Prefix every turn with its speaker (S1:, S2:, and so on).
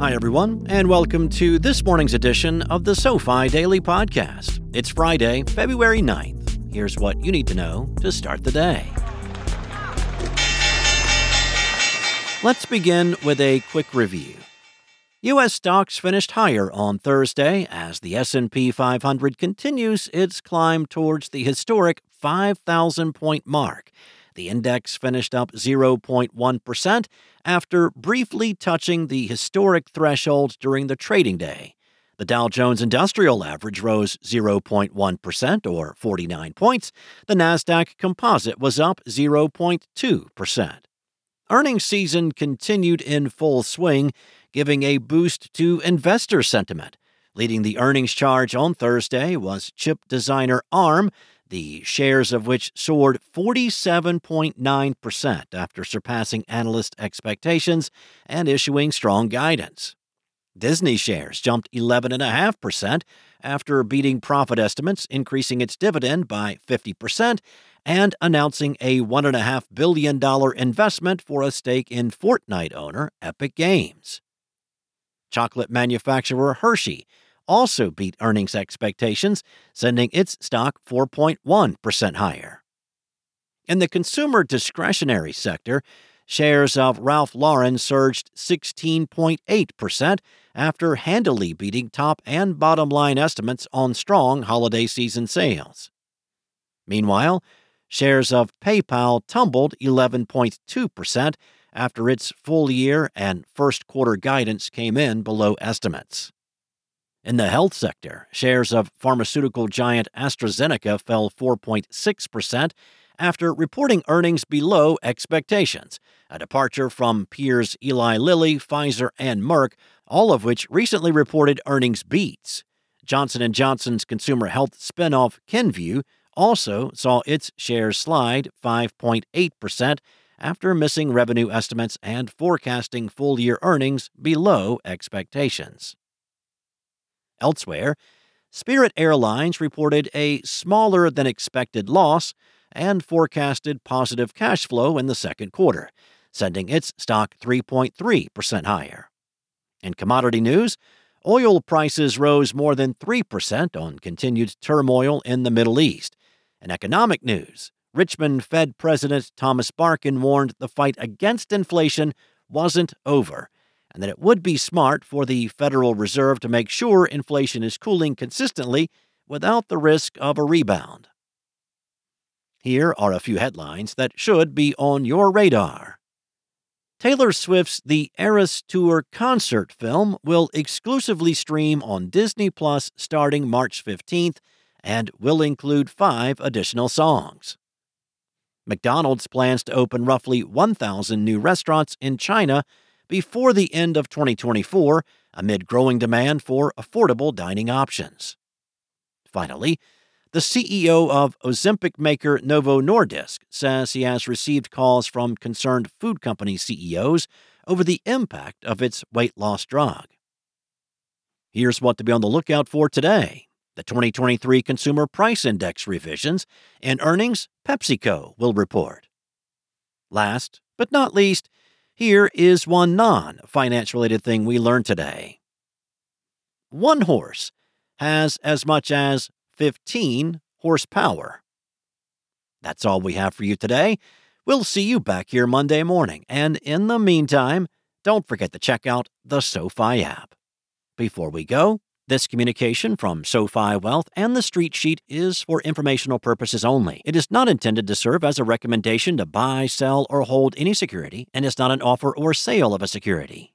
S1: Hi, everyone, and welcome to this morning's edition of the SoFi Daily Podcast. It's Friday, February 9th. Here's what you need to know to start the day. Let's begin with a quick review. US stocks finished higher on Thursday as the S&P 500 continues its climb towards the historic 5000 point mark the index finished up 0.1% after briefly touching the historic threshold during the trading day. The Dow Jones Industrial Average rose 0.1% or 49 points. The Nasdaq Composite was up 0.2%. Earnings season continued in full swing, giving a boost to investor sentiment. Leading the earnings charge on Thursday was chip designer ARM, the shares of which soared 47.9% after surpassing analyst expectations and issuing strong guidance. Disney shares jumped 11.5% after beating profit estimates, increasing its dividend by 50%, and announcing a $1.5 billion investment for a stake in Fortnite owner Epic Games. Chocolate manufacturer Hershey also beat earnings expectations, sending its stock 4.1% higher. In the consumer discretionary sector, shares of Ralph Lauren surged 16.8% after handily beating top and bottom line estimates on strong holiday season sales. Meanwhile, shares of PayPal tumbled 11.2% after its full year and first quarter guidance came in below estimates. In the health sector, shares of pharmaceutical giant AstraZeneca fell 4.6% after reporting earnings below expectations, a departure from peers Eli Lilly, Pfizer, and Merck, all of which recently reported earnings beats. Johnson & Johnson's consumer health spinoff Kenvue also saw its shares slide 5.8% after missing revenue estimates and forecasting full-year earnings below expectations. Elsewhere, Spirit Airlines reported a smaller than expected loss and forecasted positive cash flow in the second quarter, sending its stock 3.3% higher. In commodity news, oil prices rose more than 3% on continued turmoil in the Middle East. In economic news, Richmond Fed President Thomas Barkin warned the fight against inflation wasn't over and that it would be smart for the Federal Reserve to make sure inflation is cooling consistently without the risk of a rebound. Here are a few headlines that should be on your radar. Taylor Swift's The Eras Tour concert film will exclusively stream on Disney Plus starting March 15th and will include five additional songs. McDonald's plans to open roughly 1,000 new restaurants in China before the end of 2024 amid growing demand for affordable dining options. Finally, the CEO of Ozempic maker Novo Nordisk says he has received calls from concerned food company CEOs over the impact of its weight loss drug. Here's what to be on the lookout for today the 2023 Consumer Price Index revisions and earnings PepsiCo will report. Last but not least, here is one non finance related thing we learned today. One horse has as much as 15 horsepower. That's all we have for you today. We'll see you back here Monday morning. And in the meantime, don't forget to check out the SoFi app. Before we go, this communication from SoFi Wealth and the Street Sheet is for informational purposes only. It is not intended to serve as a recommendation to buy, sell, or hold any security and is not an offer or sale of a security.